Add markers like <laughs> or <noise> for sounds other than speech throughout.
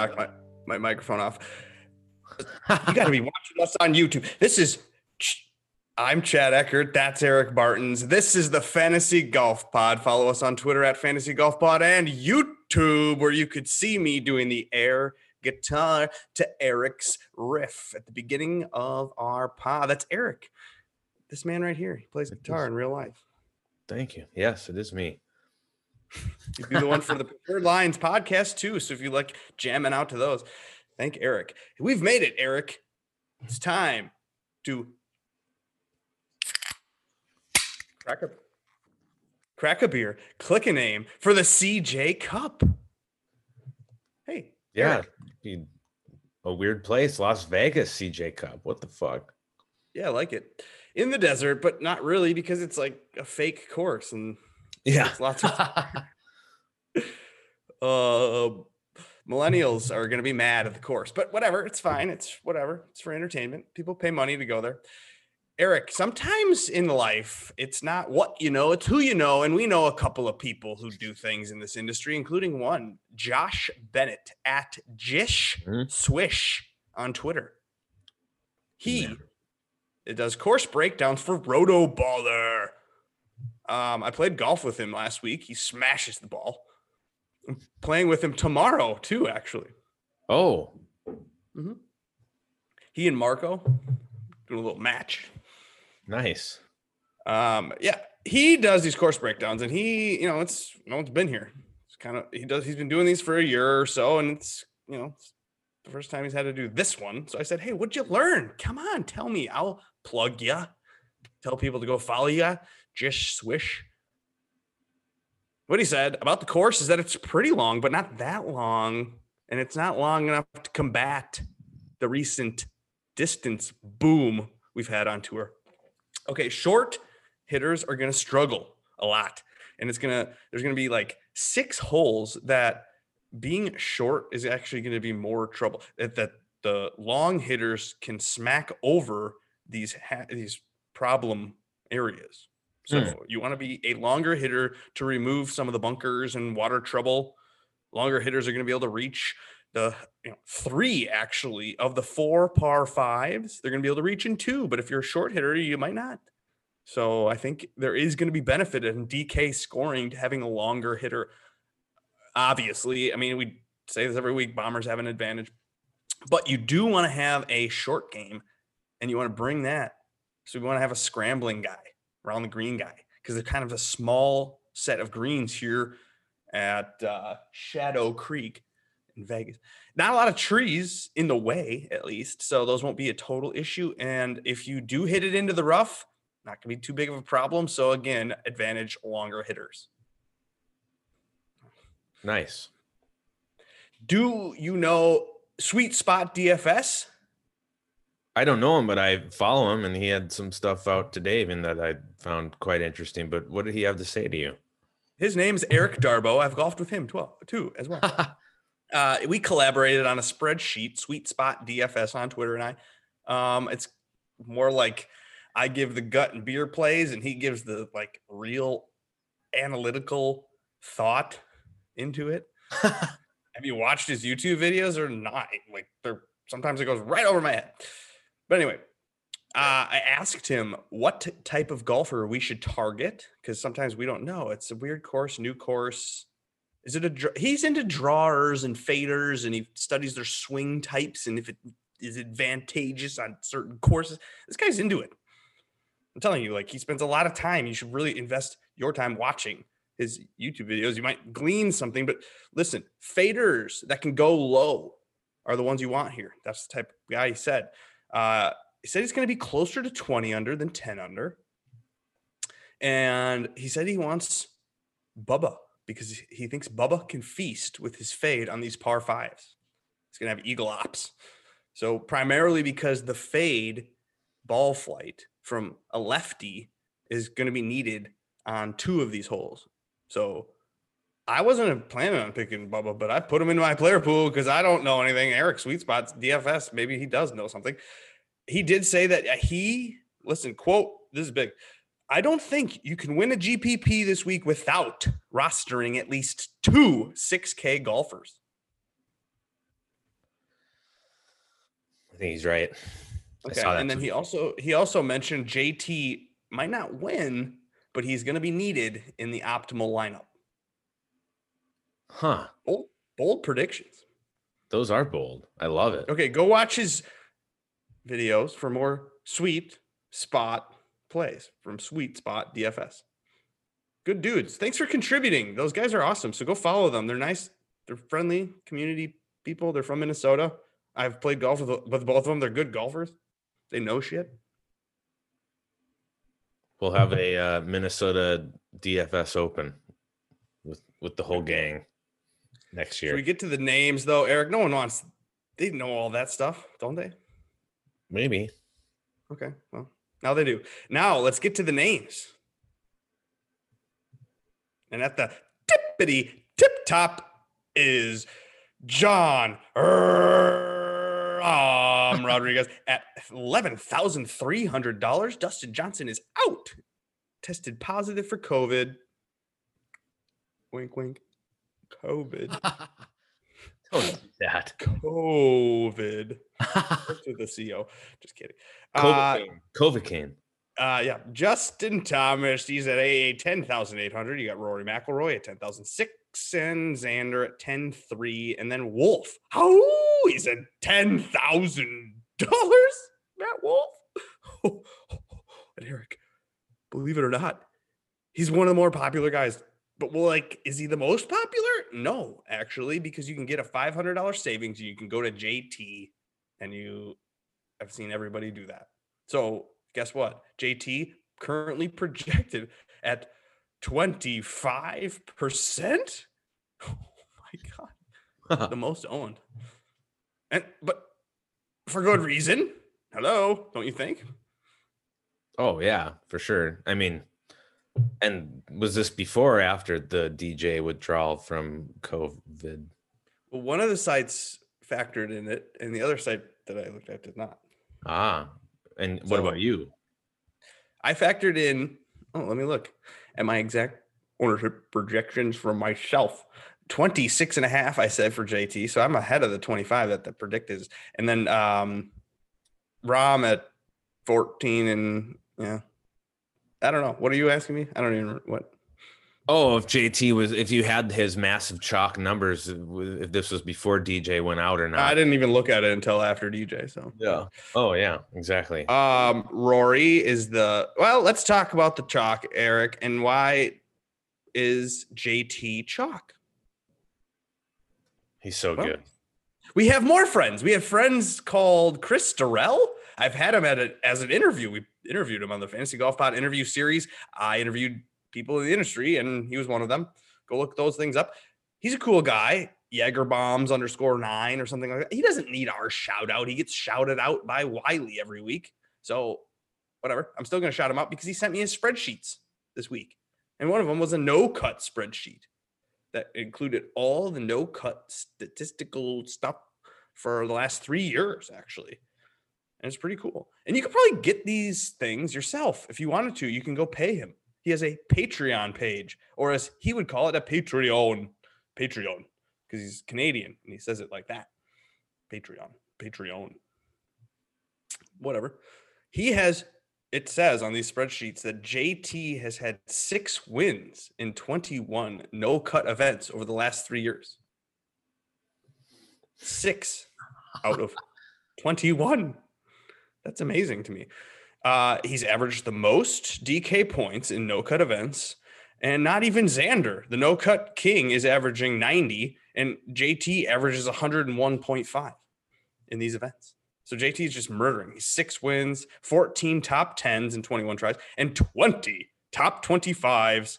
knocked my, my microphone off. you got to be watching us on YouTube. This is, I'm Chad Eckert. That's Eric Bartons. This is the Fantasy Golf Pod. Follow us on Twitter at Fantasy Golf Pod and YouTube, where you could see me doing the air guitar to Eric's riff at the beginning of our pod. That's Eric. This man right here. He plays guitar in real life. Thank you. Yes, it is me. You do the one for the Preferred Lines podcast too. So if you like jamming out to those, thank Eric. We've made it, Eric. It's time to crack a crack a beer, click a name for the CJ Cup. Hey, yeah, Eric. a weird place, Las Vegas CJ Cup. What the fuck? Yeah, I like it in the desert, but not really because it's like a fake course and yeah, lots of. uh, <laughs> millennials are going to be mad at the course, but whatever. It's fine. It's whatever. It's for entertainment. People pay money to go there. Eric, sometimes in life, it's not what you know, it's who you know. And we know a couple of people who do things in this industry, including one, Josh Bennett at Jish mm-hmm. Swish on Twitter. He it does course breakdowns for RotoBaller. Um, I played golf with him last week. He smashes the ball. I'm playing with him tomorrow too, actually. Oh. Mm-hmm. He and Marco doing a little match. Nice. Um, yeah, he does these course breakdowns, and he, you know, it's no one's been here. It's kind of he does. He's been doing these for a year or so, and it's you know it's the first time he's had to do this one. So I said, "Hey, what'd you learn? Come on, tell me. I'll plug you. Tell people to go follow you." Jish Swish. What he said about the course is that it's pretty long, but not that long. And it's not long enough to combat the recent distance boom we've had on tour. Okay, short hitters are going to struggle a lot. And it's going to, there's going to be like six holes that being short is actually going to be more trouble. That, that the long hitters can smack over these, ha- these problem areas. So mm. you want to be a longer hitter to remove some of the bunkers and water trouble. Longer hitters are going to be able to reach the you know, three actually of the four par fives. They're going to be able to reach in two, but if you're a short hitter, you might not. So I think there is going to be benefit in DK scoring to having a longer hitter. Obviously, I mean we say this every week. Bombers have an advantage, but you do want to have a short game, and you want to bring that. So we want to have a scrambling guy around the green guy because they're kind of a small set of greens here at uh, Shadow Creek in Vegas. Not a lot of trees in the way, at least, so those won't be a total issue. And if you do hit it into the rough, not gonna be too big of a problem. So again, advantage longer hitters. Nice. Do you know Sweet Spot DFS? I don't know him, but I follow him, and he had some stuff out today, even that I found quite interesting. But what did he have to say to you? His name's Eric Darbo. I've golfed with him too, as well. <laughs> uh, we collaborated on a spreadsheet, Sweet Spot DFS on Twitter, and I. Um, it's more like I give the gut and beer plays, and he gives the like real analytical thought into it. <laughs> Have you watched his YouTube videos or not? Like they're sometimes it goes right over my head. But anyway, uh, I asked him what t- type of golfer we should target because sometimes we don't know. It's a weird course, new course. Is it a? Dr- he's into drawers and faders, and he studies their swing types and if it is advantageous on certain courses. This guy's into it. I'm telling you, like he spends a lot of time. You should really invest your time watching his YouTube videos. You might glean something, but listen, faders that can go low are the ones you want here. That's the type of guy he said. Uh, he said he's going to be closer to 20 under than 10 under. And he said he wants Bubba because he thinks Bubba can feast with his fade on these par fives. He's going to have eagle ops. So, primarily because the fade ball flight from a lefty is going to be needed on two of these holes. So, I wasn't planning on picking Bubba, but I put him in my player pool because I don't know anything. Eric Sweet Spots DFS, maybe he does know something. He did say that uh, he listen, quote, this is big. I don't think you can win a GPP this week without rostering at least two 6K golfers. I think he's right. Okay, and then he also he also mentioned JT might not win, but he's going to be needed in the optimal lineup. Huh. Bold, bold predictions. Those are bold. I love it. Okay, go watch his videos for more sweet spot plays from Sweet Spot DFS. Good dudes. Thanks for contributing. Those guys are awesome. So go follow them. They're nice. They're friendly community people. They're from Minnesota. I've played golf with, with both of them. They're good golfers. They know shit. We'll have a uh, Minnesota DFS Open with with the whole gang next Should year. we get to the names though, Eric? No one wants. They know all that stuff, don't they? Maybe. Okay. Well, now they do. Now let's get to the names. And at the tippity tip top is John um, <laughs> Rodriguez at $11,300. Dustin Johnson is out. Tested positive for COVID. Wink, wink. COVID. <laughs> Don't do that. COVID. to the CEO. Just kidding. Uh, Covacaine. Covacaine. Uh, yeah, Justin Thomas. He's at a ten thousand eight hundred. You got Rory McIlroy at ten thousand six, and Xander at ten three, and then Wolff. Oh, he's at ten thousand dollars. Matt Wolff. <laughs> and Eric, believe it or not, he's one of the more popular guys. But well, like, is he the most popular? No, actually, because you can get a five hundred dollars savings. and You can go to JT, and you. I've seen everybody do that. So guess what? JT currently <laughs> projected at 25%. Oh my god. <laughs> The most owned. And but for good reason. Hello, don't you think? oh yeah, for sure. I mean, and was this before or after the DJ withdrawal from COVID? Well, one of the sites factored in it, and the other site that I looked at did not. Ah, and what So- about you? I factored in, oh, let me look at my exact ownership projections for myself. 26 and a half, I said for JT. So I'm ahead of the 25 that the predict is. And then um Rahm at 14 and yeah. I don't know. What are you asking me? I don't even what Oh, if JT was, if you had his massive chalk numbers, if this was before DJ went out or not? I didn't even look at it until after DJ. So Yeah. Oh yeah, exactly. um Rory is the well, let's talk about the chalk, Eric, and why is JT chalk? He's so Well, good. We have more friends. We have friends called Chris Durrell. I've had him at it as an interview. We interviewed him on the Fantasy Golf Pod interview series. I interviewed people in the industry, and he was one of them. Go look those things up. He's a cool guy. Jaeger bombs underscore nine or something like that. He doesn't need our shout out. He gets shouted out by Wiley every week. So whatever. I'm still going to shout him out because he sent me his spreadsheets this week. And one of them was a no cut spreadsheet that included all the no cut statistical stuff for the last three years, actually. And it's pretty cool. And you could probably get these things yourself if you wanted to. You can go pay him. He has a Patreon page, or as he would call it, a Patreon. Patreon, because he's Canadian and he says it like that. Patreon. Patreon. Whatever. He has, it says on these spreadsheets that JT has had six wins in 21 no cut events over the last three years. Six out of <laughs> 21. That's amazing to me. Uh, he's averaged the most DK points in no cut events, and not even Xander, the no cut king, is averaging 90, and JT averages 101.5 in these events. So JT is just murdering. He's six wins, 14 top 10s in 21 tries, and 20 top 25s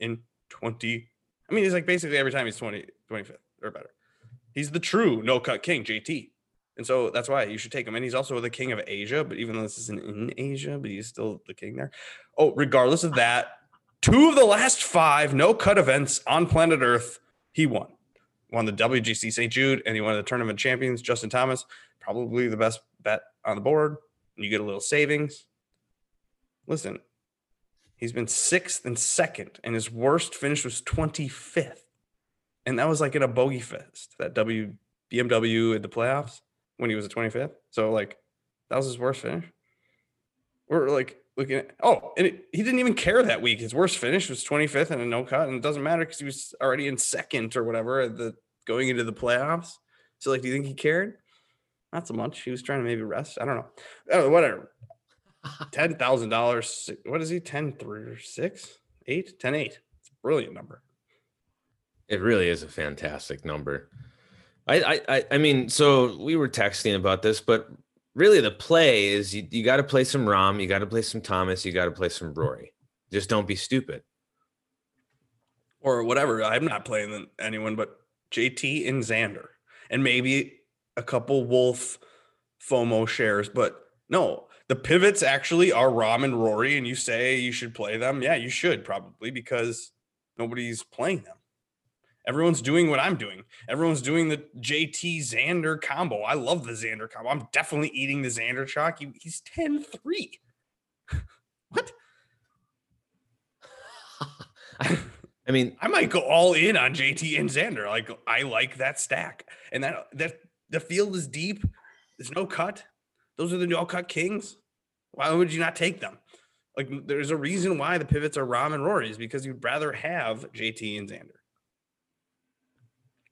in 20. I mean, he's like basically every time he's 20, 25th or better. He's the true no cut king, JT. And so that's why you should take him. And he's also the king of Asia, but even though this isn't in Asia, but he's still the king there. Oh, regardless of that, two of the last five no cut events on planet Earth, he won. Won the WGC St. Jude and he won the tournament champions, Justin Thomas, probably the best bet on the board. You get a little savings. Listen, He's been sixth and second, and his worst finish was 25th. And that was like in a bogey fest, that W BMW in the playoffs when he was at 25th. So like that was his worst finish. We're like looking at oh, and it, he didn't even care that week. His worst finish was 25th and a no cut, and it doesn't matter because he was already in second or whatever at the going into the playoffs. So like, do you think he cared? Not so much. He was trying to maybe rest. I don't know. Oh, whatever. <laughs> Ten thousand dollars. What is he? Ten three six eight ten eight. It's a brilliant number. It really is a fantastic number. I, I, I mean, so we were texting about this, but really the play is you, you got to play some Rahm, you got to play some Thomas, you got to play some Rory. Just don't be stupid. Or whatever. I'm not playing anyone but JT and Xander, and maybe a couple Wolff FOMO shares. But no, the pivots actually are Rahm and Rory, and you say you should play them. Yeah, you should probably because nobody's playing them. Everyone's doing what I'm doing. Everyone's doing the JT Xander combo. I love the Xander combo. I'm definitely eating the Xander chalk. He, he's 10 3. <laughs> what? <laughs> I mean, I might go all in on JT and Xander. Like, I like that stack. And that, that the field is deep. There's no cut. Those are the no cut kings. Why would you not take them? Like, there's a reason why the pivots are Rahm and Rory is because you'd rather have JT and Xander.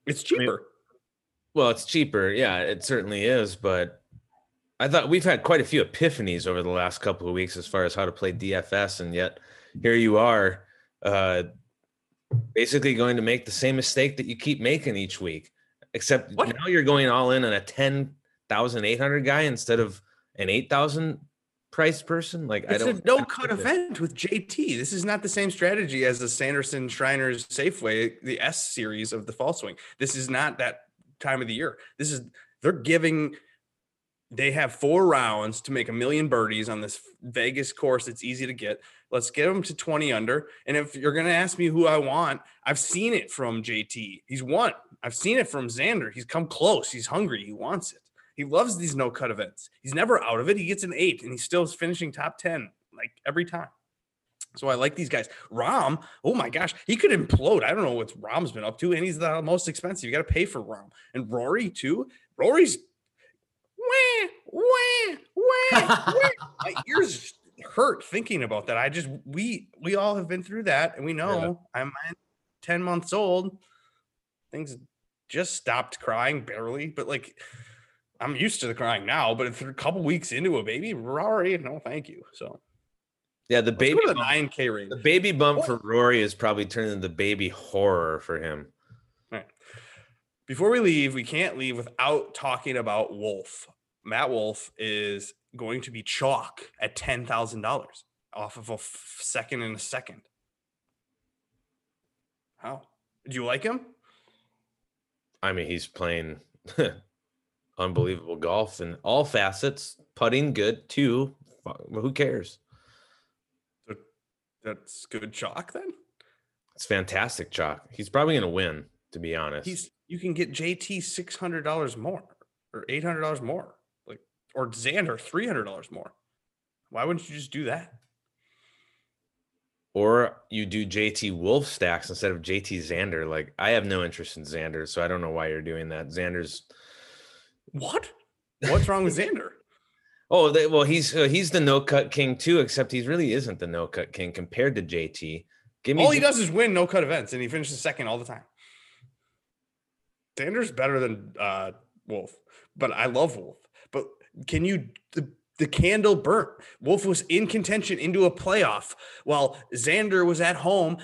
It's cheaper. I mean, well, it's cheaper. Yeah, it certainly is. But I thought we've had quite a few epiphanies over the last couple of weeks as far as how to play DFS, and yet here you are, uh, basically going to make the same mistake that you keep making each week. Except what? now you're going all in on a ten thousand eight hundred guy instead of an eight thousand price person? Like it's I don't. a no cut event with JT. This is not the same strategy as the Sanderson Shriners Safeway, the S series of the fall swing. This is not that time of the year. This is they're giving. They have four rounds to make a million birdies on this Vegas course. It's easy to get. Let's get them to 20 under. And if you're going to ask me who I want, I've seen it from JT. He's won. I've seen it from Xander. He's come close. He's hungry. He wants it. He loves these no cut events. He's never out of it. He gets an eight and he's still finishing top 10 like every time. So I like these guys. Rahm, oh my gosh, he could implode. I don't know what Rahm's been up to, and he's the most expensive. You got to pay for Rahm And Rory, too. Rory's wah, wah, wah, wah. <laughs> my ears hurt thinking about that. I just we we all have been through that, and we know yeah. I'm 10 months old. Things just stopped crying barely, but like I'm used to the crying now, but if a couple weeks into a baby, Rory, no, thank you. So yeah, the baby the nine K range. The baby bump what? for Rory is probably turning into baby horror for him. All right. Before we leave, we can't leave without talking about Wolff. Matt Wolff is going to be chalk at ten thousand dollars off of a f- second and a second. How do you like him? I mean, he's playing <laughs> unbelievable golf in all facets, putting good too. Who cares? That's good chalk then. It's fantastic chalk. He's probably going to win, to be honest. He's you can get JT six hundred dollars more or eight hundred dollars more, like or Xander three hundred dollars more. Why wouldn't you just do that? Or you do JT Wolff stacks instead of JT Xander. Like I have no interest in Xander, so I don't know why you're doing that. Xander's what? What's wrong with Xander? <laughs> Oh, they, well, he's uh, he's the no cut king too, except he really isn't the no cut king compared to JT. Give me all he does is win no cut events, and he finishes second all the time. Xander's better than uh, Wolff, but I love Wolff. But can you the the candle burnt? Wolff was in contention into a playoff while Xander was at home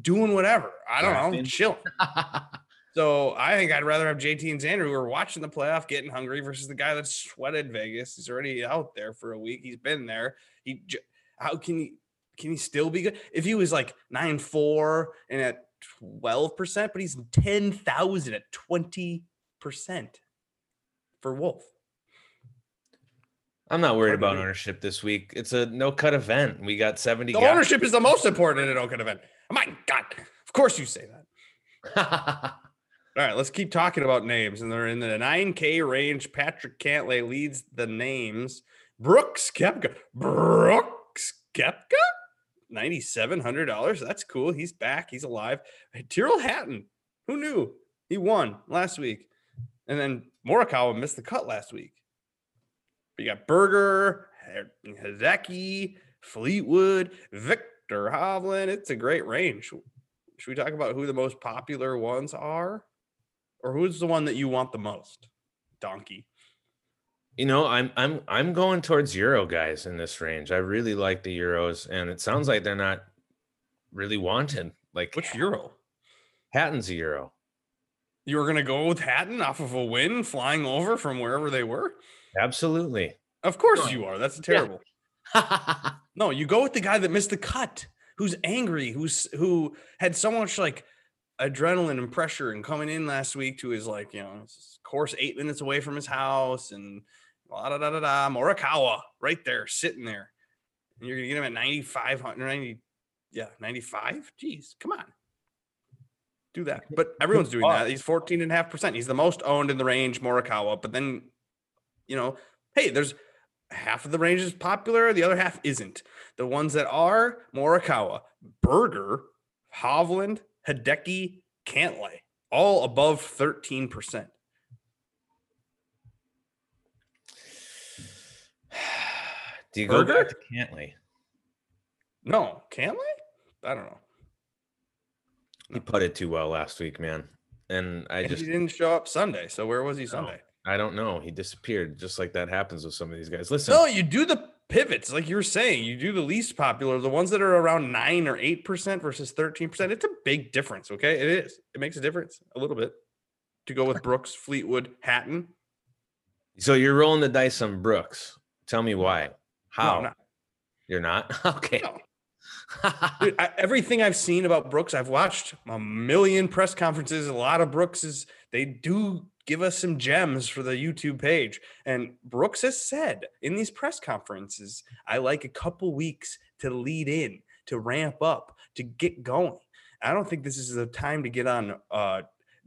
doing whatever. I don't know, chilling. <laughs> So I think I'd rather have JT and Xander who are watching the playoff getting hungry versus the guy that sweated Vegas. He's already out there for a week. He's been there. He how can he can he still be good if he was like nine four and at twelve percent, but he's ten thousand at twenty percent for Wolff. I'm not worried about ownership this week. It's a no cut event. We got 70 The guys. ownership is the most important in a no cut event. Oh my God. Of course you say that. <laughs> All right, let's keep talking about names. And they're in the 9K range. Patrick Cantlay leads the names. Brooks Koepka. Brooks Koepka? $9,700. That's cool. He's back. He's alive. Tyrrell Hatton, who knew? He won last week. And then Morikawa missed the cut last week. But you got Berger, Hideki, Fleetwood, Viktor Hovland. It's a great range. Should we talk about who the most popular ones are? Or who's the one that you want the most? Donkey. You know, I'm I'm I'm going towards Euro guys in this range. I really like the Euros, and it sounds like they're not really wanted. Like which Euro? Hatton's a Euro. You were gonna go with Hatton off of a win, flying over from wherever they were. Absolutely. Of course you are. That's terrible. Yeah. <laughs> no, you go with the guy that missed the cut, who's angry, who's who had so much like adrenaline and pressure and coming in last week to his like, you know, course eight minutes away from his house and da da da da Morikawa right there sitting there. And you're gonna get him at 9,500, 90, yeah, 95. Jeez, come on. Do that. But <laughs> everyone's doing that. He's 14 and a half percent. He's the most owned in the range, Morikawa. But then, you know, hey, there's half of the range is popular, the other half isn't. The ones that are Morikawa, Berger, Hovland, Hideki, Cantlay, all above 13%. Do you go Berger? back to Cantlay? No, Cantlay? I don't know. He putted too well last week, man. And I and just he didn't show up Sunday. So where was he Sunday? I don't know. He disappeared just like that happens with some of these guys. Listen. No, you do the pivots, like you were saying. You do the least popular, the ones that are around nine or eight percent versus 13%. It's a big difference. Okay. It is. It makes a difference a little bit to go with Brooks, Fleetwood, Hatton. So you're rolling the dice on Brooks. Tell me why. How? No, You're not? <laughs> Okay. No. Dude, I, everything I've seen about Brooks, I've watched a million press conferences. A lot of Brooks's, they do give us some gems for the YouTube page. And Brooks has said in these press conferences, I like a couple weeks to lead in, to ramp up, to get going. I don't think this is the time to get on uh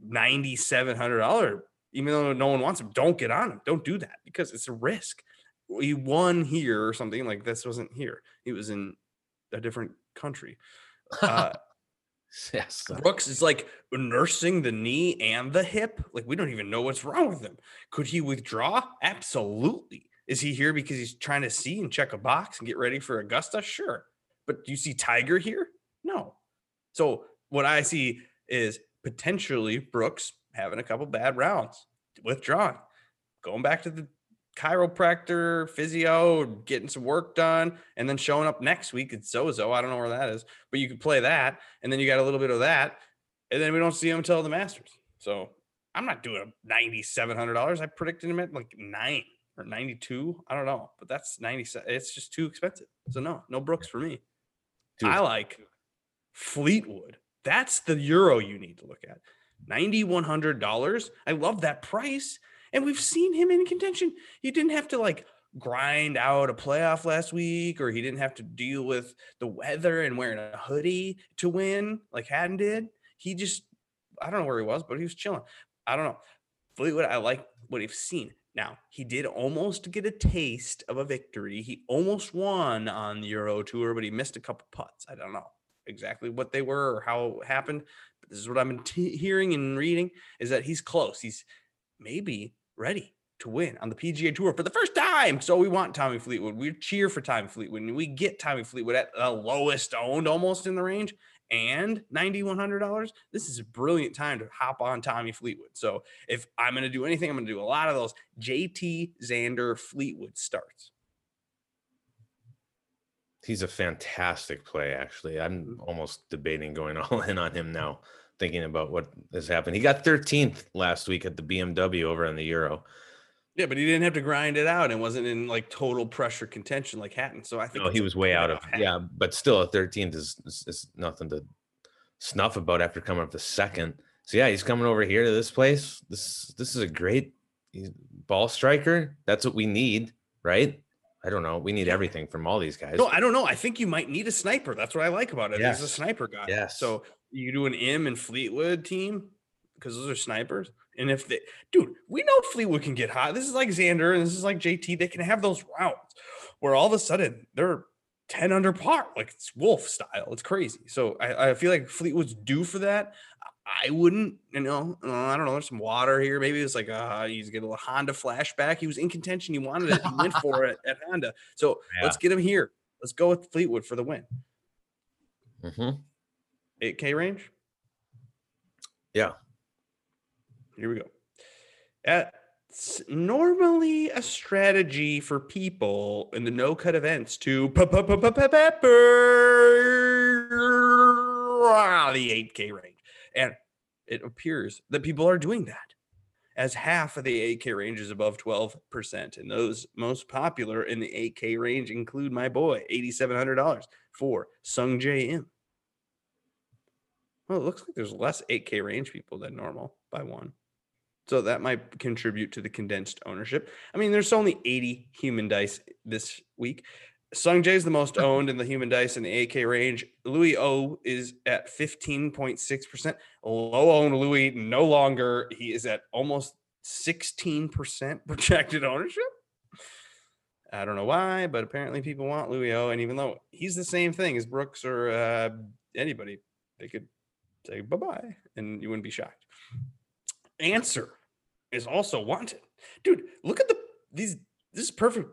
$9,700, even though no one wants him. Don't get on him. Don't do that because it's a risk he won here or something like this wasn't here. He was in a different country. Uh, <laughs> yes. <laughs> Brooks is like nursing the knee and the hip. Like we don't even know what's wrong with him. Could he withdraw? Absolutely. Is he here because he's trying to see and check a box and get ready for Augusta? Sure. But do you see Tiger here? No. So what I see is potentially Brooks having a couple bad rounds, withdrawing, going back to the chiropractor, physio, getting some work done, and then showing up next week at Zozo. I don't know where that is, but you could play that, and then you got a little bit of that, and then we don't see him until the Masters. So I'm not doing ninety seven hundred dollars. I predicted him at like nine or ninety two. I don't know, but that's ninety seven. It's just too expensive. So no, no Brooks for me. Dude. I like Fleetwood. That's the euro you need to look at. Ninety one hundred dollars. I love that price and we've seen him in contention. He didn't have to like grind out a playoff last week, or he didn't have to deal with the weather and wearing a hoodie to win like Hatton did. He just, I don't know where he was, but he was chilling. I don't know. Fleetwood, I like what he's seen. Now, he did almost get a taste of a victory. He almost won on the Euro Tour, but he missed a couple putts. I don't know exactly what they were or how it happened. But this is what I've been t- hearing and reading is that he's close. He's maybe ready to win on the PGA Tour for the first time. So we want Tommy Fleetwood. We cheer for Tommy Fleetwood. And we get Tommy Fleetwood at the lowest owned almost in the range and $9,100. This is a brilliant time to hop on Tommy Fleetwood. So if I'm going to do anything, I'm going to do a lot of those JT Xander Fleetwood starts. He's a fantastic play, actually. I'm mm-hmm. almost debating going <laughs> all in on him now thinking about what has happened. He got 13th last week at the BMW over on the Euro. Yeah, but he didn't have to grind it out and wasn't in like total pressure contention like Hatton. So I think no, he was way out of Hatton. <laughs> yeah, but still a 13th is, is, is nothing to snuff about after coming up the second. So yeah, he's coming over here to this place. This this is a great ball striker. That's what we need, right? I don't know. We need everything from all these guys. No, I don't know. I think you might need a sniper. That's what I like about it. Yes. He's a sniper guy. Yes. So you do an M and Fleetwood team because those are snipers. And if they, dude, we know Fleetwood can get hot. This is like Xander and this is like JT. They can have those rounds where all of a sudden they're 10 under par. Like it's Wolff style. It's crazy. So I, I feel like Fleetwood's due for that. I wouldn't, you know, uh, I don't know. There's some water here. Maybe it's like uh he's getting a little Honda flashback. He was in contention. He wanted it. He went <laughs> for it at Honda. So Yeah. let's get him here. Let's go with Fleetwood for the win. Mhm. 8K range. Yeah. Here we go. It's normally a strategy for people in the no cut events to pe- pe- pe- pe- pe- pepper the 8K range. And it appears that people are doing that as half of the 8K range is above 12%. And those most popular in the 8K range include my boy, $8,700 for Sungjae Im. Well, it looks like there's less 8K range people than normal by one. So that might contribute to the condensed ownership. I mean, there's only 80 human dice this week. Sung Jae is the most <laughs> owned in the human dice in the 8K range. Louis O is at 15.6%. Low owned Louis no longer. He is at almost 16% <laughs> projected ownership. I don't know why, but apparently people want Louis O. And even though he's the same thing as Brooks or uh, anybody, they could say bye bye and you wouldn't be shocked. Ancer is also wanted. Dude, look at the these this is perfect.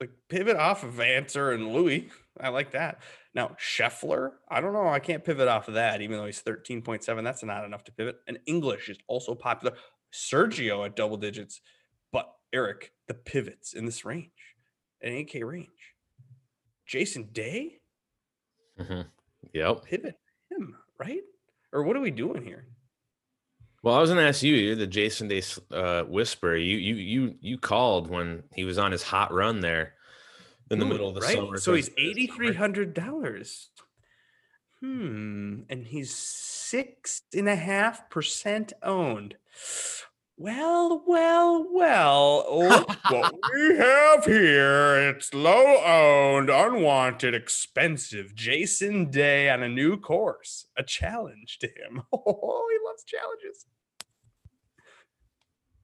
Like pivot off of Ancer and Louis. I like that. Now Scheffler, I don't know. I can't pivot off of that, even though he's 13.7. That's not enough to pivot. And English is also popular. Sergio at double digits, but Eric, the pivots in this range, an 8K range. Jason Day, Mhm. Yep. pivot him, right? Or what are we doing here? Well, I was gonna ask you. You're the Jason Day uh, whisperer. You you you you called when he was on his hot run there in the Ooh, middle of the right? summer. So he's eighty three hundred dollars. Hmm, and he's six and a half percent owned. Well, well, well. Look what <laughs> we have here. It's low owned, unwanted, expensive. Jason Day on a new course. A challenge to him. <laughs> Oh, he loves challenges.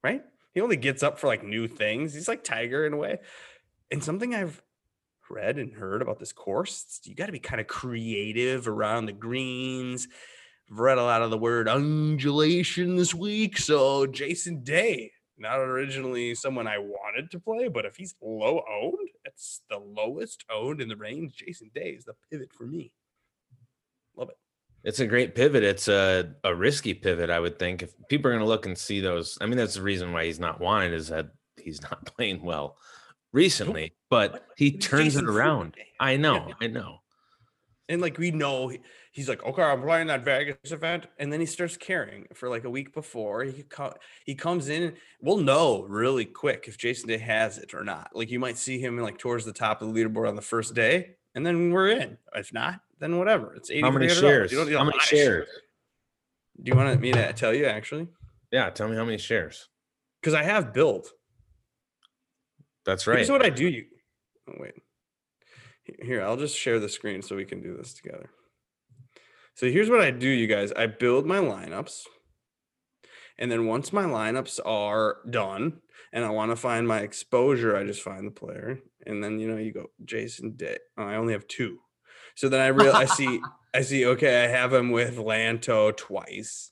Right? He only gets up for like new things. He's like Tiger in a way. And something I've read and heard about this course, you got to be kind of creative around the greens. I've read a lot of the word undulation this week. So Jason Day, not originally someone I wanted to play, but if he's low owned, it's the lowest owned in the range. Jason Day is the pivot for me. Love it. It's a great pivot. It's a, a risky pivot, I would think. If people are going to look and see those, I mean, that's the reason why he's not wanted is that he's not <laughs> playing well recently, but he turns Jason it around. I know, yeah. I know. And like we know he's like, okay, I'm playing that Vegas event, and then he starts caring for like a week before. He co- he comes in, we'll know really quick if Jason Day has it or not. Like you might see him like towards the top of the leaderboard on the first day, and then we're in. If not, then whatever. It's eighty. How many shares? You don't need a How many of shares? Do you want me to tell you actually? Yeah, tell me how many shares. Because I have built. That's right. Here's what I do. You oh, wait. Here, I'll just share the screen so we can do this together. So here's what I do, you guys. I build my lineups. And then once my lineups are done and I want to find my exposure, I just find the player. And then you know, you go Jason Day. Oh, I only have two. So then I real I <laughs> see I see, okay, I have him with Lanto twice.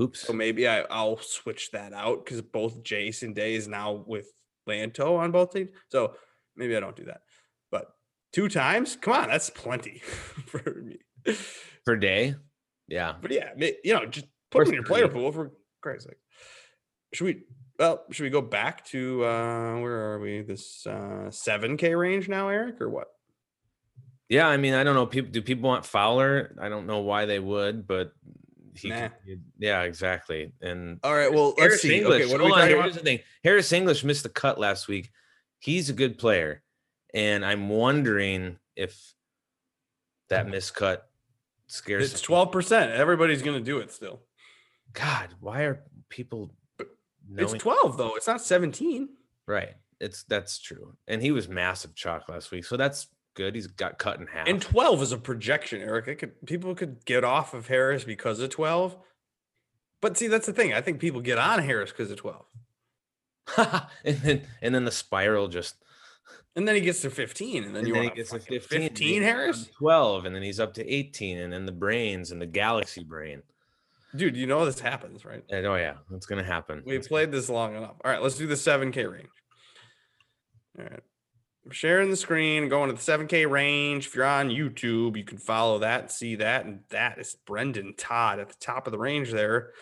Oops. So maybe I, I'll switch that out because both Jason Day is now with Lanto on both teams. So maybe I don't do that. But two times, come on, that's plenty <laughs> for me. Per day. Yeah. But yeah, you know, just put them in your player pool for Christ's sake. Should we? Well, should we go back to uh where are we? This uh 7K range now, Eric, or what? Yeah. I mean, I don't know. People do people want Fowler? I don't know why they would, but he Nah. could- yeah, exactly. And All right, well, let's Harris see. English. Okay, what hold on. Here's the thing. Harris English missed the cut last week. He's a good player, and I'm wondering if that miscut scares. It's 12%. Everybody's gonna do it still. God, why are people? It's 12 though, it's not 17. right. It's that's true, and he was massive chalk last week, so that's good. He's got cut in half. And 12 is a projection, Eric. It could people could get off of Harris because of 12. But see, that's the thing. I think people get on Harris because of 12. <laughs> and then and then the spiral just And then he gets to 15, and then and you then he want gets to fucking 15, 15 Harris? 12, and then he's up to 18, and then the brains and the galaxy brain. Dude, you know this happens, right? And, oh yeah, it's gonna happen. We It's- played this long enough. All right, let's do the 7K range. All right. I'm sharing the screen, going to the 7K range. If you're on YouTube, you can follow that and see that. And that is Brendon Todd at the top of the range there.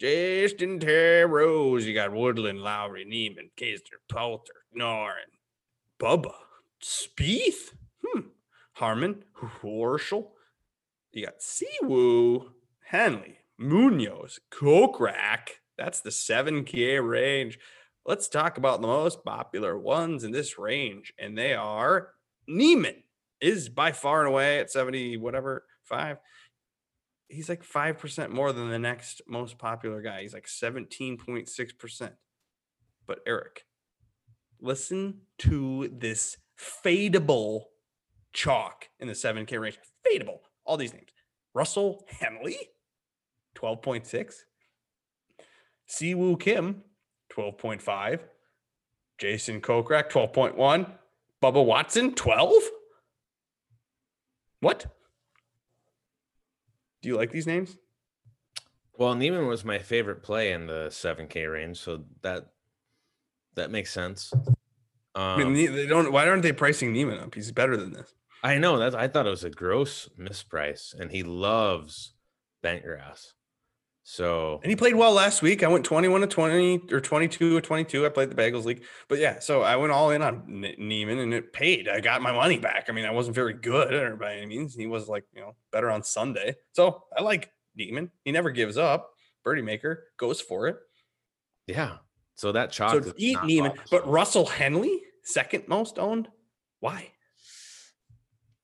Justin Rose. You got Woodland, Lowry, Niemann, Kisner, Poulter, Noren, Bubba, Spieth, hmm. Harman, Horschel. You got Siwoo, Henley, Munoz, Kokrak. That's the 7K range. Let's talk about the most popular ones in this range, and they are Niemann is by far and away at 70, whatever, five. He's like 5% more than the next most popular guy. He's like 17.6%. But Eric, listen to this fadeable chalk in the 7K range. Fadeable. All these names. Russell Henley, 12.6. Siwoo Kim, 12.5. Jason Kokrak, 12.1. Bubba Watson, 12. What? Do you like these names? Well, Niemann was my favorite play in the 7K range, so that that makes sense. I mean, Um, they don't. Why aren't they pricing Niemann up? He's better than this. I know that I thought it was a gross misprice, and he loves bent grass. So And he played well last week. I went 21 to 20 or 22 to 22. I played the Bagels League. But yeah, so I went all in on Ne- Niemann and it paid. I got my money back. I mean, I wasn't very good by any means. He was like, you know, better on Sunday. So I like Niemann. He never gives up. Birdie maker goes for it. yeah, so that chalk. So eat Niemann. But Russell Henley, second most owned. Why?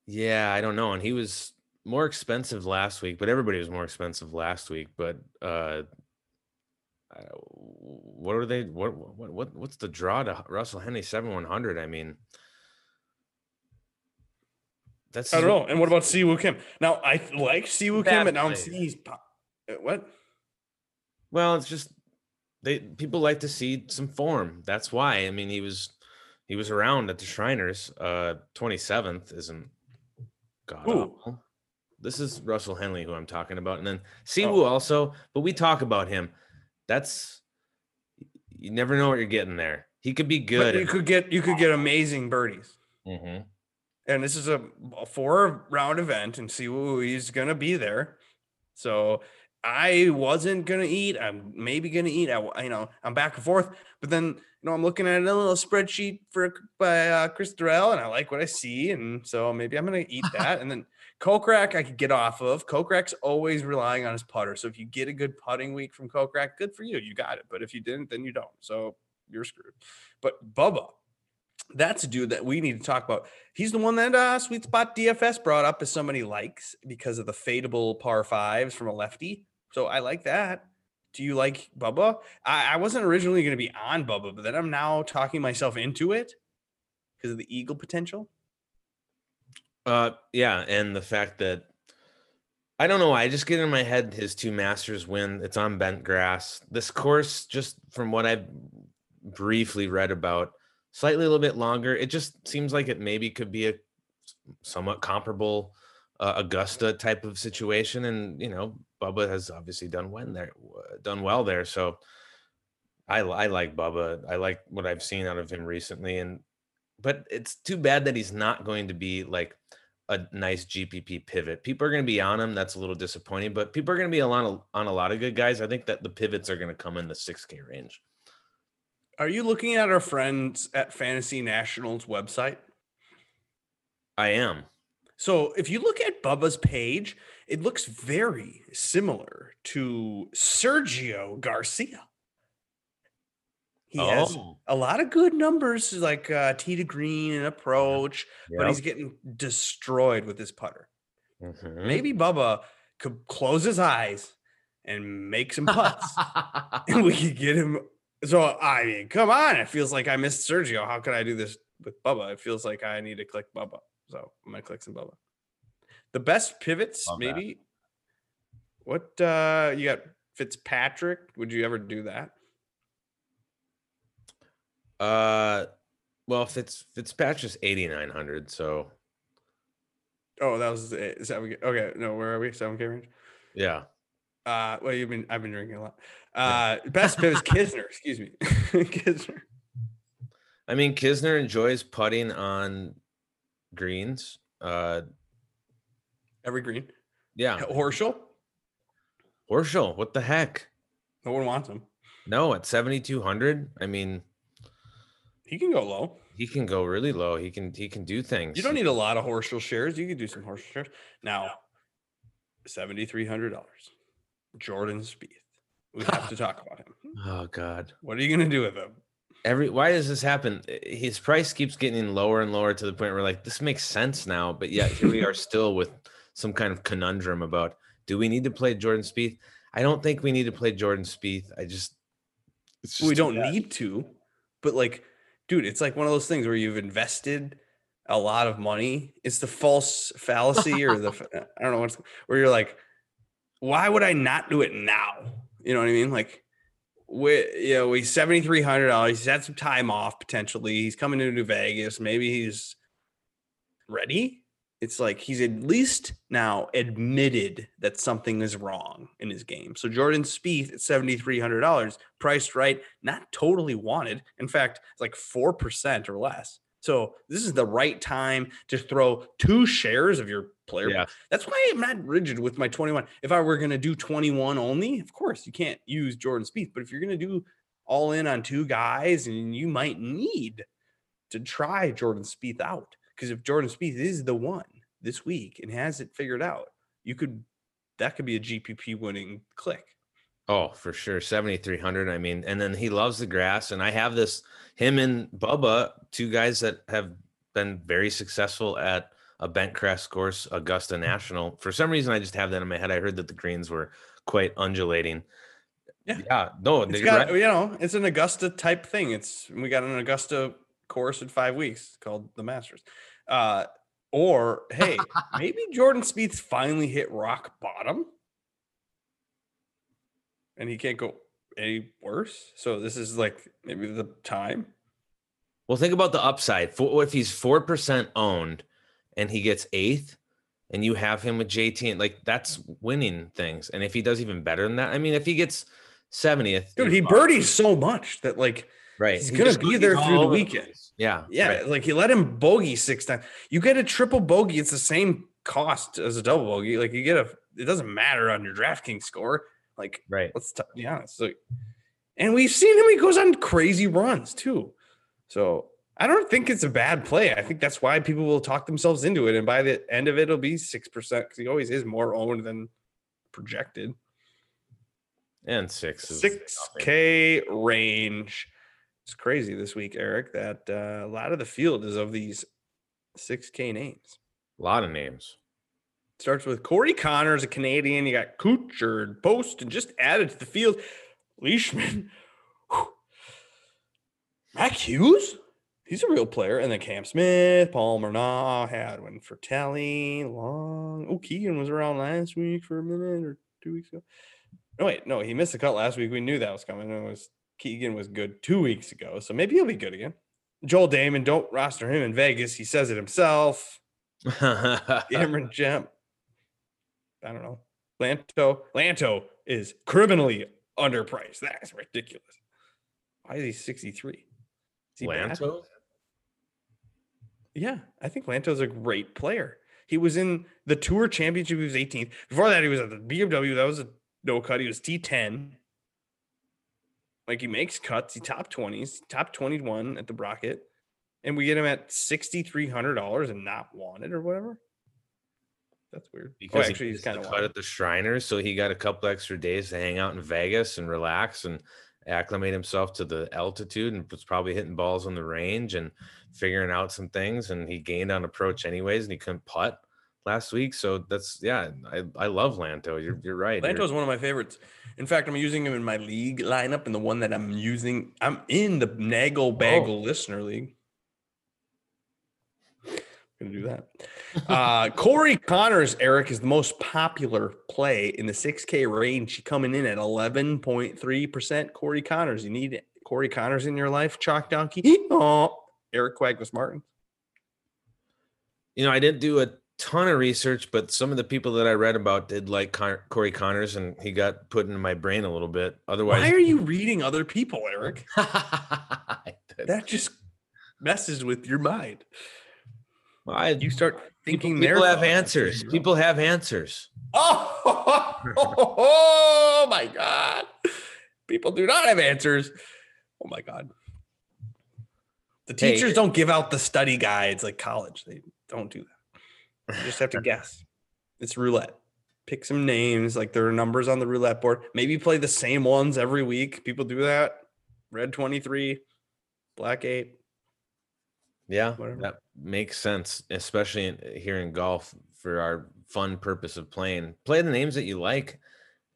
Yeah, I don't know. And he was more expensive last week, but everybody was more expensive last week. But uh, what are they? What what what what's the draw to Russell Henley seven one hundred? I mean, that's I don't know. And what about Siwoo Kim? Now I like Siwoo Kim, but now I'm seeing he's uh, what? Well, it's just they people like to see some form. That's why. I mean, he was he was around at the Shriners. Uh, twenty seventh isn't god awful. This is Russell Henley who I'm talking about, and then Oh. Also. But we talk about him. That's you never know what you're getting there. He could be But good. you could get you could get amazing birdies. Mhm. and this is a, a four round event and see who he's gonna be there so i wasn't gonna eat i'm maybe gonna eat I, you know i'm back and forth but then you know i'm looking at a little spreadsheet for by uh, chris Durrell, and i like what i see and so maybe i'm gonna eat that <laughs> and then Kokrak I could get off of. Kokrak's always relying on his putter. So if you get a good putting week from Kokrak, good for you. You got it. But if you didn't, then you don't. So you're screwed. But Bubba, that's a dude that we need to talk about. He's the one that uh, Sweet Spot DFS brought up as somebody likes because of the fadeable par fives from a lefty. So I like that. Do you like Bubba? I, I wasn't originally going to be on Bubba, but then I'm now talking myself into it because of the eagle potential. Uh, yeah, and the fact that I don't know I just get in my head his two Masters win. It's on bent grass. This course, just from what I've briefly read about, slightly a little bit longer. It just seems like it maybe could be a somewhat comparable uh, Augusta type of situation. And you know, Bubba has obviously done well there, done well there. So I, I like Bubba. I like what I've seen out of him recently, and but it's too bad that he's not going to be like a nice GPP pivot. People are going to be on him. That's a little disappointing, but people are going to be on on a lot of good guys. I think that the pivots are going to come in the 6K range. Are you looking at our friends at Fantasy Nationals website? I am. So if you look at Bubba's page, it looks very similar to Sergio Garcia. He has Oh, a lot of good numbers like uh, tee to green and approach, but he's getting destroyed with his putter. Mhm. Maybe Bubba could close his eyes and make some putts, <laughs> and we could get him. So I mean, come on! It feels like I missed Sergio. How could I do this with Bubba? It feels like I need to click Bubba. So I'm gonna click some Bubba. The best pivots, Love that. maybe. What uh you got? Fitzpatrick? Would you ever do that? Uh, Well, Fitz Fitzpatrick's eighty nine hundred. So Oh, that was seven. K- Okay, no, where are we? Seven K range. yeah, Uh, well, you've been I've been drinking a lot. Uh, <laughs> best pivot is Kisner. Excuse me, <laughs> Kisner. I mean Kisner enjoys putting on greens. Uh, Every green. yeah, <laughs> Horschel. Horschel. What the heck? No one wants him. No, at seventy two hundred. I mean, He can go low. he can go really low. He can he can do things. You don't need a lot of Horschel shares. You can do some Horschel shares. Now, seventy three hundred dollars. Jordan Spieth. We have to <laughs> talk about him. Oh God. What are you gonna do with him? Every why does this happen? His price keeps getting lower and lower to the point where like this makes sense now, but yet here we are still with some kind of conundrum about do we need to play Jordan Spieth? I don't think we need to play Jordan Spieth. I just it's just we don't bad. need to, but like, dude, it's like one of those things where you've invested a lot of money. It's the false fallacy or the I don't know what's where you're like, why would I not do it now? You know what I mean? Like, we you know he's seventy three hundred dollars. He's had some time off potentially. He's coming to New Vegas. Maybe he's ready. It's like he's at least now admitted that something is wrong in his game. So Jordan Spieth at seventy three hundred dollars, priced right, not totally wanted. In fact, it's like four percent or less. So this is the right time to throw two shares of your player. Yeah. That's why I'm not rigid with my 21. If I were going to do 21 only, of course you can't use Jordan Spieth. But if you're going to do all in on two guys, and you might need to try Jordan Spieth out, because if Jordan Spieth is the one this week and has it figured out, you could that could be a GPP winning click. Oh, for sure. 7,300. I mean, and then he loves the grass. And I have this, him and Bubba, two guys that have been very successful at a bentgrass course, Augusta National. For some reason, I just have that in my head. I heard that the greens were quite undulating. Yeah. Yeah. No, It's got right. you know, it's an Augusta type thing. It's we got an Augusta course in five weeks called the Masters. Uh, or hey, <laughs> maybe Jordan Spieth's finally hit rock bottom, and he can't go any worse. So this is like maybe the time. Well, think about the upside. For, if he's 4% owned and he gets eighth, and you have him with JT, and like that's winning things. And if he does even better than that, I mean, if he gets 70th, Dude, he birdies so much that like right. he's he gonna be there through the weekend. place. Yeah. Yeah, right. like you let him bogey six times. You get a triple bogey, it's the same cost as a double bogey. Like you get a, it doesn't matter on your DraftKings score. Like Right. let's t- be honest. So, and we've seen him. He goes on crazy runs too. So I don't think it's a bad play. I think that's why people will talk themselves into it, and by the end of it, it'll be six percent because he always is more owned than projected. And six is Six. K range. It's crazy this week, Eric. That uh, a lot of the field is of these six K names. A lot of names. Starts with Corey Conners, a Canadian. You got Kuchar and Post, and just added to the field, Leishman. Mac Hughes. He's a real player. And then Cam Smith, Palmer, Nah, Hadwin for Tally, Long. Oh, Keegan was around last week for a minute or two weeks ago. No, wait, no, he missed the cut last week. We knew that was coming. It was Keegan was good two weeks ago, so maybe he'll be good again. Joel Damon, don't roster him in Vegas. He says it himself. Cameron <laughs> Jemp. I don't know. Lanto. Lanto is criminally underpriced. That's ridiculous. Why is he 63? Is he bad? Yeah, I think Lanto's a great player. He was in the Tour Championship. He was 18th. Before that, he was at the BMW. That was a no cut. He was T10. Like he makes cuts. He top 20s, top 21 at the bracket. And we get him at $6,300 and not wanted or whatever. That's weird. Oh, because oh, actually, he he's kind of cut at the Shriners, so he got a couple extra days to hang out in Vegas and relax and acclimate himself to the altitude and was probably hitting balls on the range and figuring out some things. And he gained on approach anyways, and he couldn't putt last week. So that's yeah, I, I love Lanto. You're you're right. You're- Lanto's one of my favorites. In fact, I'm using him in my league lineup, and the one that I'm using, I'm in the Nagel oh. Bagel Listener League. Gonna do that. Uh, Corey Conners, Eric, is the most popular play in the 6K range, coming in at 11.3%. Corey Conners, you need Corey Conners in your life, Chalk Donkey. Oh, Eric Quagmus Martin. You know, I didn't do a ton of research, but some of the people that I read about did like Con- Corey Conners, and he got put into my brain a little bit. Otherwise, Why are you reading other people, Eric? <laughs> That just messes with your mind. I, You start thinking people their have thoughts instead of answers. People have answers. Oh, <laughs> oh my God. People do not have answers. Oh my God. The teachers it- don't give out the study guides like college. They don't do that. You just have to <laughs> guess. It's roulette. Pick some names, like there are numbers on the roulette board. Maybe play the same ones every week. People do that. Red 23, black 8. Yeah, Whatever. that makes sense, especially in, eh, here in golf for our fun purpose of playing. Play the names that you like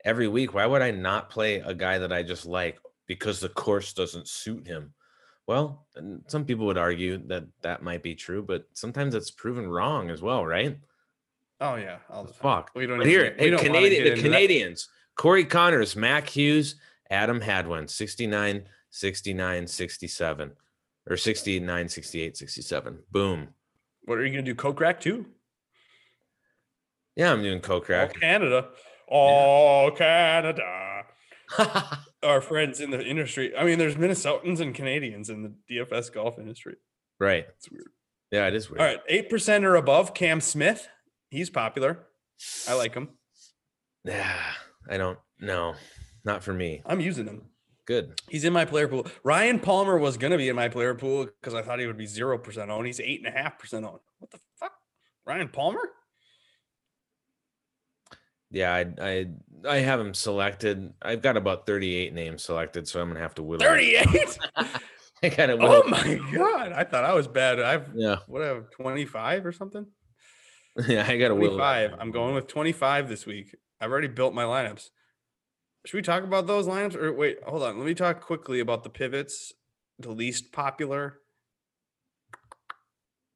every week. Why would I not play a guy that I just like because the course doesn't suit him? Well, some people would argue that that might be true, but sometimes it's proven wrong as well, right? Oh, yeah. All the time. Fuck. We don't But here, hey, Canadian, the into that. Canadians, Corey Conners, Mac Hughes, Adam Hadwin, 69, 69, 67, or 69, 68, 67. Boom. What are you going to do? Coke rack too? Yeah, I'm doing coke All rack. Canada. All Canada. <laughs> Our friends in the industry. I mean, there's Minnesotans and Canadians in the DFS golf industry. right. It's weird. Yeah, it is weird. All right. 8% or above. Cam Smith. He's popular. I like him. Yeah, I don't know. Not for me. I'm using him. Good. He's in my player pool. Ryan Palmer was going to be in my player pool because I thought he would be 0% on. He's 8.5% on. What the fuck? Ryan Palmer? Yeah, I I I have him selected. I've got about 38 names selected, so I'm gonna have to whittle. 38? <laughs> I gotta oh my God. I thought I was bad. I've, Yeah, what, I have 25 or something? <laughs> yeah, I gotta whittle. 25. I'm going with 25 this week. I've already built my lineups. Should we talk about those lineups? Or wait, hold on. Let me talk quickly about the pivots. The least popular.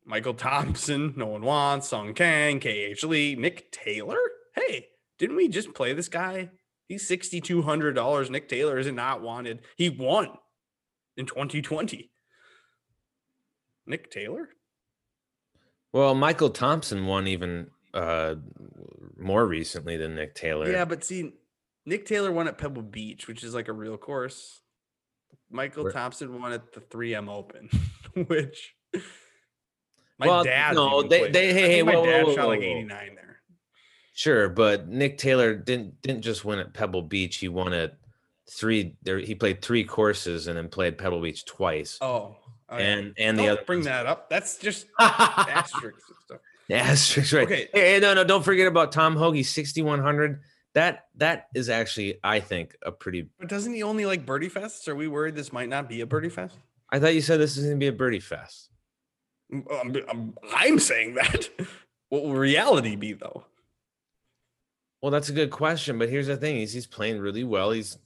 Michael Thompson, no one wants. Sung Kang, KH Lee, Nick Taylor. Hey, didn't we just play this guy? He's $6,200. Nick Taylor isn't not wanted. He won in 2020. Nick Taylor? Well, Michael Thompson won even uh more recently than Nick Taylor. Yeah, but see, Nick Taylor won at Pebble Beach, which is like a real course. Michael Where- Thompson won at the 3M Open, <laughs> which my Well, dad. no, they- they- hey, hey, my whoa, dad whoa, shot whoa, like whoa. 89 there. Sure, but Nick Taylor didn't didn't just win at Pebble Beach. He won at three. There, he played three courses and then played Pebble Beach twice. Oh, yeah. and and Don't the other bring ones- that up. That's just <laughs> Asterisk. stuff. Asterisk, right? Okay. Hey, hey, no, no, don't forget about Tom Hoge, sixty one hundred. That that is actually, I think, a pretty. But doesn't he only like birdie fests? Are we worried this might not be a birdie fest? I thought you said this is going to be a birdie fest. Mm, I'm, I'm, I'm saying that. <laughs> What will reality be though? Well, that's a good question, but here's the thing: he's he's playing really well. He's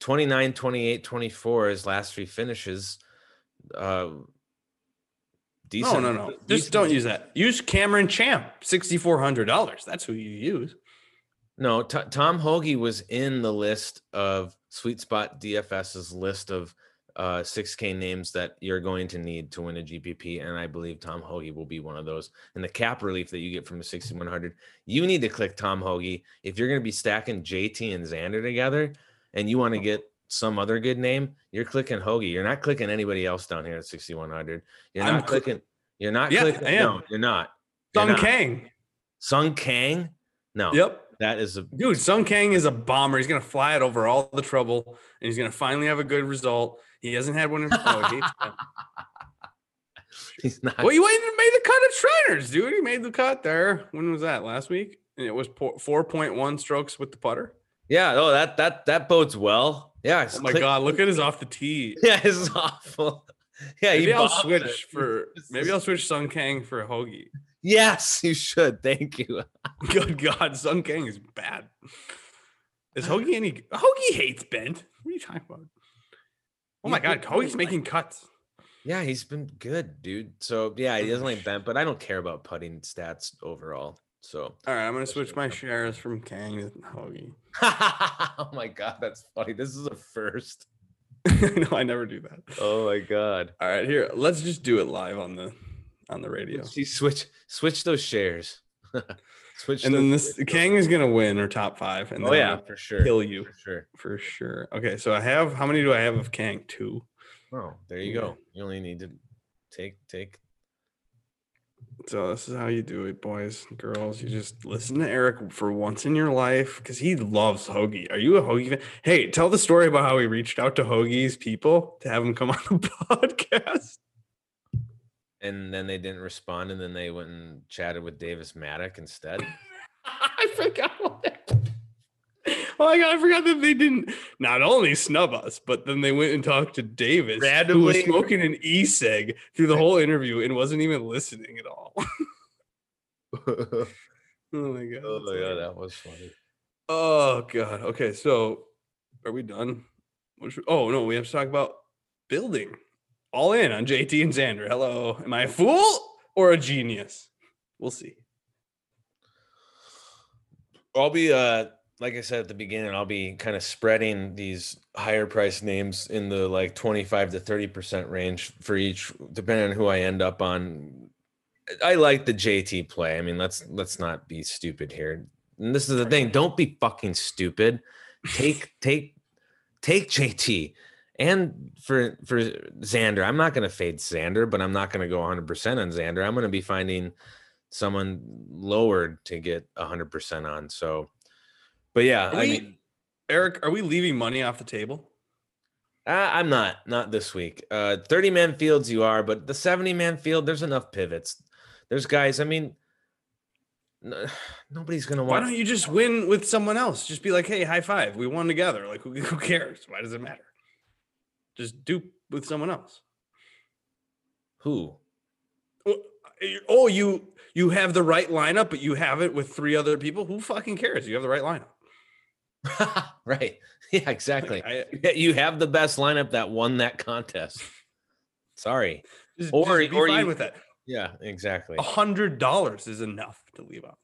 29, 28, 24. His last three finishes. Uh, No, decent. no, no. Just decent- don't use that. Use Cameron Champ, sixty four hundred dollars. That's who you use. No, T- Tom Hoge was in the list of Sweet Spot DFS's list of uh 6K names that you're going to need to win a GPP, and I believe Tom Hoge will be one of those. And the cap relief that you get from a 6100, you need to click Tom Hoge if you're going to be stacking JT and Xander together, and you want to get some other good name. You're clicking Hoge. You're not clicking anybody else down here at 6100. You're I'm not cli- clicking. You're not Yeah, clicking. I am. No, you're not. You're Sung not. Kang. Sung Kang. No. Yep. That is a Dude, Sung Kang is a bomber. He's gonna fly it over all the trouble, and he's gonna finally have a good result. He hasn't had one in. Oh, he hates <laughs> he's not. well, he went and made the cut at Shriners, dude. He made the cut there. When was that? Last week, and it was four point one strokes with the putter. Yeah, oh, that that that bodes well. Yeah. Oh my god, look at his off the tee. <laughs> Yeah, it's awful. Yeah, Maybe he I'll switch it. for <laughs> maybe I'll switch Sung Kang for Hoge. Yes, <laughs> you should. Thank you. <laughs> Good God, Sung Kang is bad. Is Hoge any? Hoge hates bent. What are you talking about? Oh my God, Hoge's making cuts. Yeah, he's been good, dude. So yeah, he doesn't like bent, but I don't care about putting stats overall. So All right, I'm gonna switch my shares from Kang to Hoge. <laughs> oh my god, that's funny. This is a first. no, I never do that. Oh my god. All right, here, let's just do it live on the on the radio. See, switch switch those shares. <laughs> switch And then this Kang is gonna win or top five, and Oh then yeah, for sure. kill you For sure. for sure. Okay, so I have how many do I have of Kang? Two. Oh, there you go. You only need to take take So this is how you do it, boys, and girls. You just listen to Eric for once in your life because he loves Hoge. Are you a Hoge fan? Hey, tell the story about how he reached out to Hoge's people to have him come on the <laughs> podcast. And then they didn't respond, and then they went and chatted with Davis Maddock instead. <laughs> I forgot about that. Oh my god, I forgot that they didn't not only snub us, but then they went and talked to Davis, who was smoking an e-cig through the whole interview and wasn't even listening at all. oh <laughs> <laughs> oh my god. that's oh, my god, that was funny. Oh god. Okay, so are we done? Should- oh no, we have to talk about building. All in on JT and Xander. Hello. Am I a fool or a genius? We'll see. I'll be uh like I said at the beginning, I'll be kind of spreading these higher price names in the like 25 to 30% range for each, depending on who I end up on. I like the JT play. I mean, let's let's not be stupid here. And this is the thing, don't be fucking stupid. Take take take JT. And for for Xander, I'm not gonna fade Xander, but I'm not gonna go 100 percent on Xander. I'm gonna be finding someone lowered to get 100% on. So, but yeah, Are I we- mean, Eric, are we leaving money off the table? I, I'm not, not this week. Uh, 30 man fields you are, but the 70 man field, there's enough pivots. There's guys, I mean, <sighs> nobody's going to Why don't you just win with someone else? Just be like, hey, high five. We won together. Like, who, <laughs> who cares? Why does it matter? Just do with someone else. Who? Oh, you you have the right lineup, but you have it with three other people. Who fucking cares? You have the right lineup. <laughs> right. <laughs> Yeah, exactly. I, You have the best lineup that won that contest. Sorry. just, Or- just be or fine you- with that. Yeah, exactly. A hundred dollars is enough to leave table.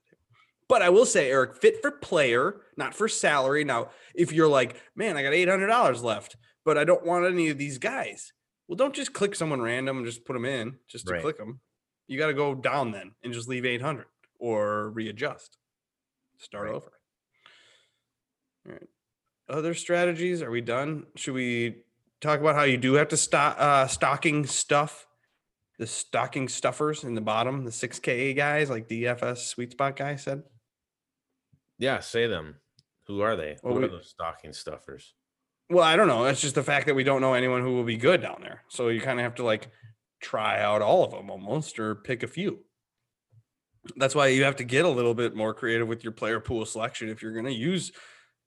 But I will say, Eric, fit for player, not for salary. Now, if you're like, man, I got eight hundred dollars left, but I don't want any of these guys. Well, don't just click someone random and just put them in just to Right. click them. You got to go down then and just leave eight hundred or readjust, start Right. over. All right. Other strategies? Are we done? Should we talk about how you do have to stock uh, stocking stuff? The stocking stuffers in the bottom, the 6K guys, like DFS sweet spot guy said. Yeah, say them. Who are they? Well, Who we- are those stocking stuffers? Well, I don't know. It's just the fact that we don't know anyone who will be good down there. So you kind of have to like try out all of them almost or pick a few. That's why you have to get a little bit more creative with your player pool selection if you're going to use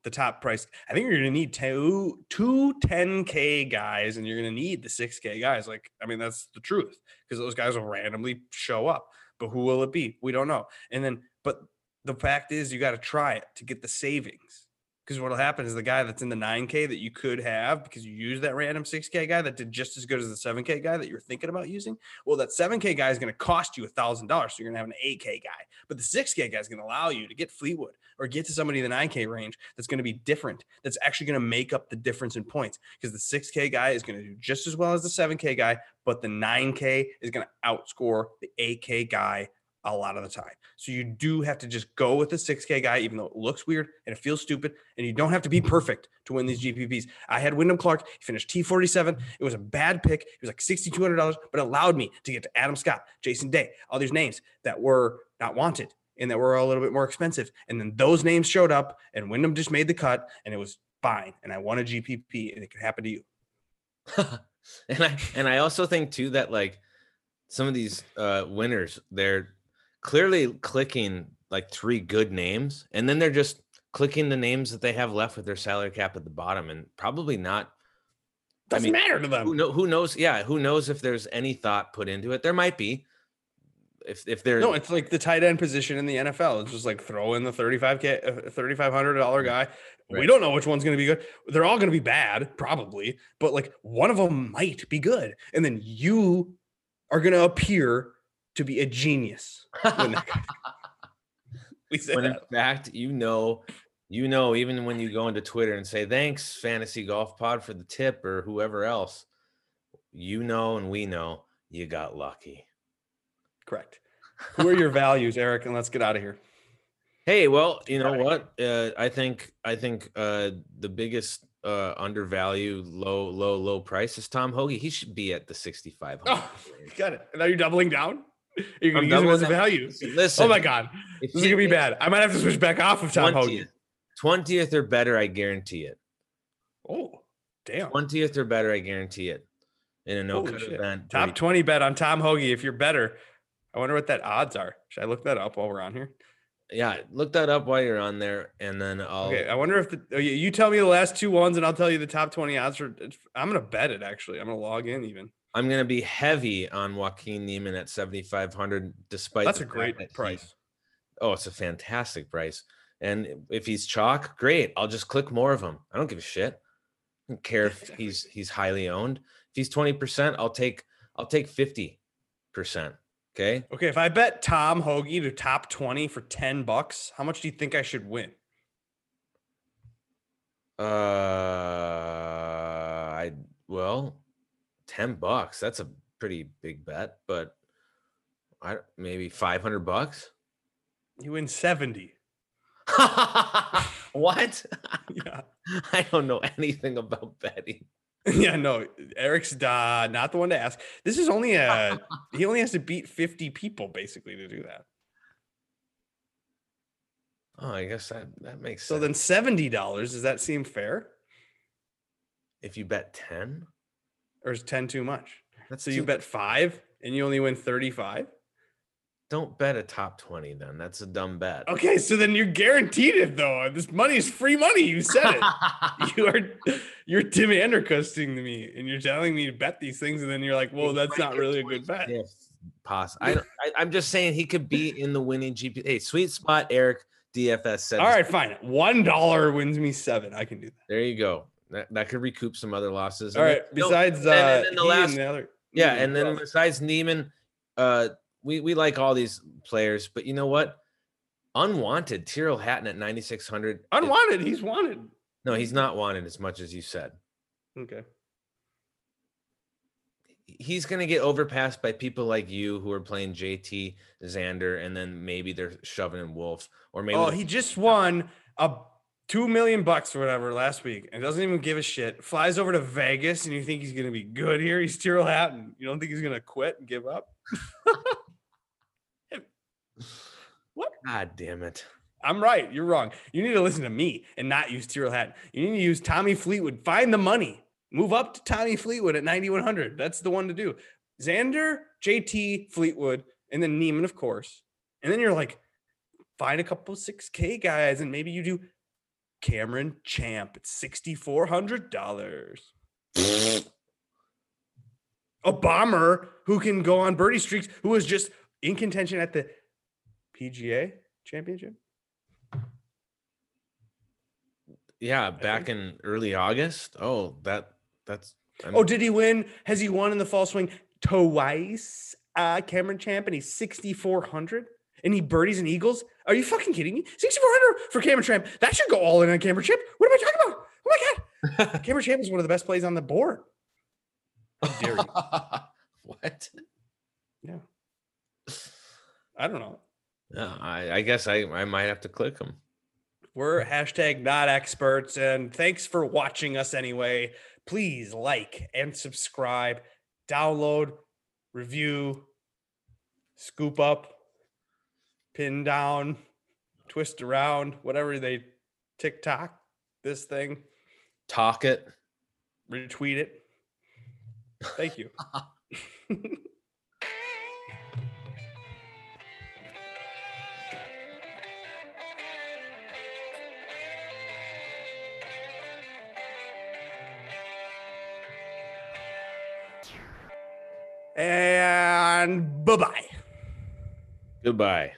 the top price. I think you're going to need two, two 10K guys and you're going to need the 6K guys. Like, I mean, that's the truth because those guys will randomly show up. But who will it be? We don't know. And then, but the fact is, you got to try it to get the savings. Because what'll happen is the guy that's in the 9K that you could have because you use that random 6K guy that did just as good as the 7K guy that you're thinking about using. Well, that 7K guy is going to cost you a thousand dollars. So you're gonna have an 8K guy. But the 6K guy is gonna allow you to get Fleetwood or get to somebody in the 9K range that's gonna be different. That's actually gonna make up the difference in points. Because the 6K guy is gonna do just as well as the 7K guy, but the 9K is gonna outscore the 8K guy a lot of the time. So you do have to just go with the 6K guy, even though it looks weird and it feels stupid, and you don't have to be perfect to win these GPPs. I had Wyndham Clark, he finished T47. It was a bad pick. It was like $6,200, but it allowed me to get to Adam Scott, Jason Day, all these names that were not wanted and that were a little bit more expensive. And then those names showed up, and Wyndham just made the cut, and it was fine. And I won a GPP, and it could happen to you. <laughs> and I and I also think too that like some of these uh winners, they're clearly clicking like three good names, and then they're just clicking the names that they have left with their salary cap at the bottom, and probably not. Doesn't mean, matter to Who, them. know, who knows? Yeah, who knows if there's any thought put into it? There might be. If if they're No, it's like the tight end position in the NFL. It's just like throw in the 35K, uh, $3,500 guy. We don't know which one's going to be good. They're all going to be bad, probably, but like one of them might be good. And then you are going to appear to be a genius. When that guy- <laughs> we said when in that. fact you know You know, even when you go into Twitter and say thanks, Fantasy Golf Pod, for the tip or whoever else, you know, and we know you got lucky. Correct. Who are your values, Eric? And let's get out of here. Hey, well, you know what? Uh, I think I think uh, the biggest uh, undervalue, low, low, low price is Tom Hoge. He should be at the sixty-five. Oh, <laughs> got it. Now you're doubling down. You're gonna I'm use as value. Listen, <laughs> listen, Oh my god, this is gonna be bad. I might have to switch back off of Tom Hoge. Twentieth, twentieth or better, I guarantee it. Oh, damn. Twentieth or better, I guarantee it. In a no cut event, Top where 20 bet on Tom Hoge if you're better. I wonder what that odds are. Should I look that up while we're on here? yeah, look that up while you're on there, and then I'll. Okay, I wonder if the oh, you tell me the last two ones and I'll tell you the top 20 odds for I'm gonna bet it actually. I'm gonna log in even. I'm gonna be heavy on Joaquin Niemann at 7,500, despite That's a great that he- price. oh, it's a fantastic price. And if he's chalk, great. I'll just click more of him. I don't give a shit. I don't care if <laughs> he's he's highly owned. If he's 20%, I'll take I'll take 50%. Okay. Okay, if I bet Tom Hoge to top 20 for 10 bucks, how much do you think I should win? Uh I well, 10 bucks. That's a pretty big bet, but I maybe 500 bucks. You win 70. <laughs> what? <laughs> Yeah. <laughs> I don't know anything about betting. yeah, no, Eric's uh, not the one to ask. This is only a he only has to beat 50 people basically to do that. Oh, I guess that that makes sense. So sense. then $70, does that seem fair? if you bet 10, Or is 10 too much? that's So you bet five and you only win 35? don't bet a top 20 then. That's a dumb bet. Okay, so then you're guaranteed it though. This money is free money. You said it. <laughs> you are you're Tim Andercusting to me and you're telling me to bet these things, and then you're like, well, that's not really a good bet. If poss- I, <laughs> I, am just saying he could be in the winning GP. Hey, sweet spot, Eric DFS said. All right, fine. One dollar wins me seven. I can do that. There you go. That, that could recoup some other losses. All And right. then- Besides and uh, and then the last- and the other, yeah, and then besides Niemann, uh, we we like all these players, but you know what? Unwanted, Tyrrell Hatton at 9600. is- unwanted. He's wanted. No, he's not wanted as much as you said. Okay. he's going to get overpassed by people like you who are playing JT Xander, and then maybe they're shoving in Wolff, or maybe Oh, he just won a two million bucks or whatever last week and doesn't even give a shit. Flies over to Vegas and you think he's gonna be good here. He's Tyrrell Hatton. You don't think he's gonna quit and give up? <laughs> What? God damn it. I'm right. You're wrong. You need to listen to me and not use Tyrrell Hatton. You need to use Tommy Fleetwood. Find the money. Move up to Tommy Fleetwood at 9,100. That's the one to do. Xander, JT, Fleetwood, and then Niemann, of course. And then you're like, find a couple 6K guys, and maybe you do Cameron Champ at $6,400. A bomber who can go on birdie streaks, who was just in contention at the PGA championship. Yeah, back in early August. Oh, that that's. I'm- Oh, did he win? Has he won in the fall swing twice? Uh, Cameron Champ, and he's 6,400 and he birdies and eagles. Are you fucking kidding me? 6,400 for Cameron Champ. That should go all in on Cameron Champ. What am I talking about? Oh my God. <laughs> Cameron Champ is one of the best plays on the board. Dare <laughs> you? what? Yeah. I don't know. Yeah, I, I guess I, I might have to click him. We're hashtag not experts. And thanks for watching us anyway. Please like and subscribe, download, review, scoop up, pin down, twist around, whatever they TikTok this thing, Talk it. retweet it. Thank you. <laughs> and bye bye. Goodbye.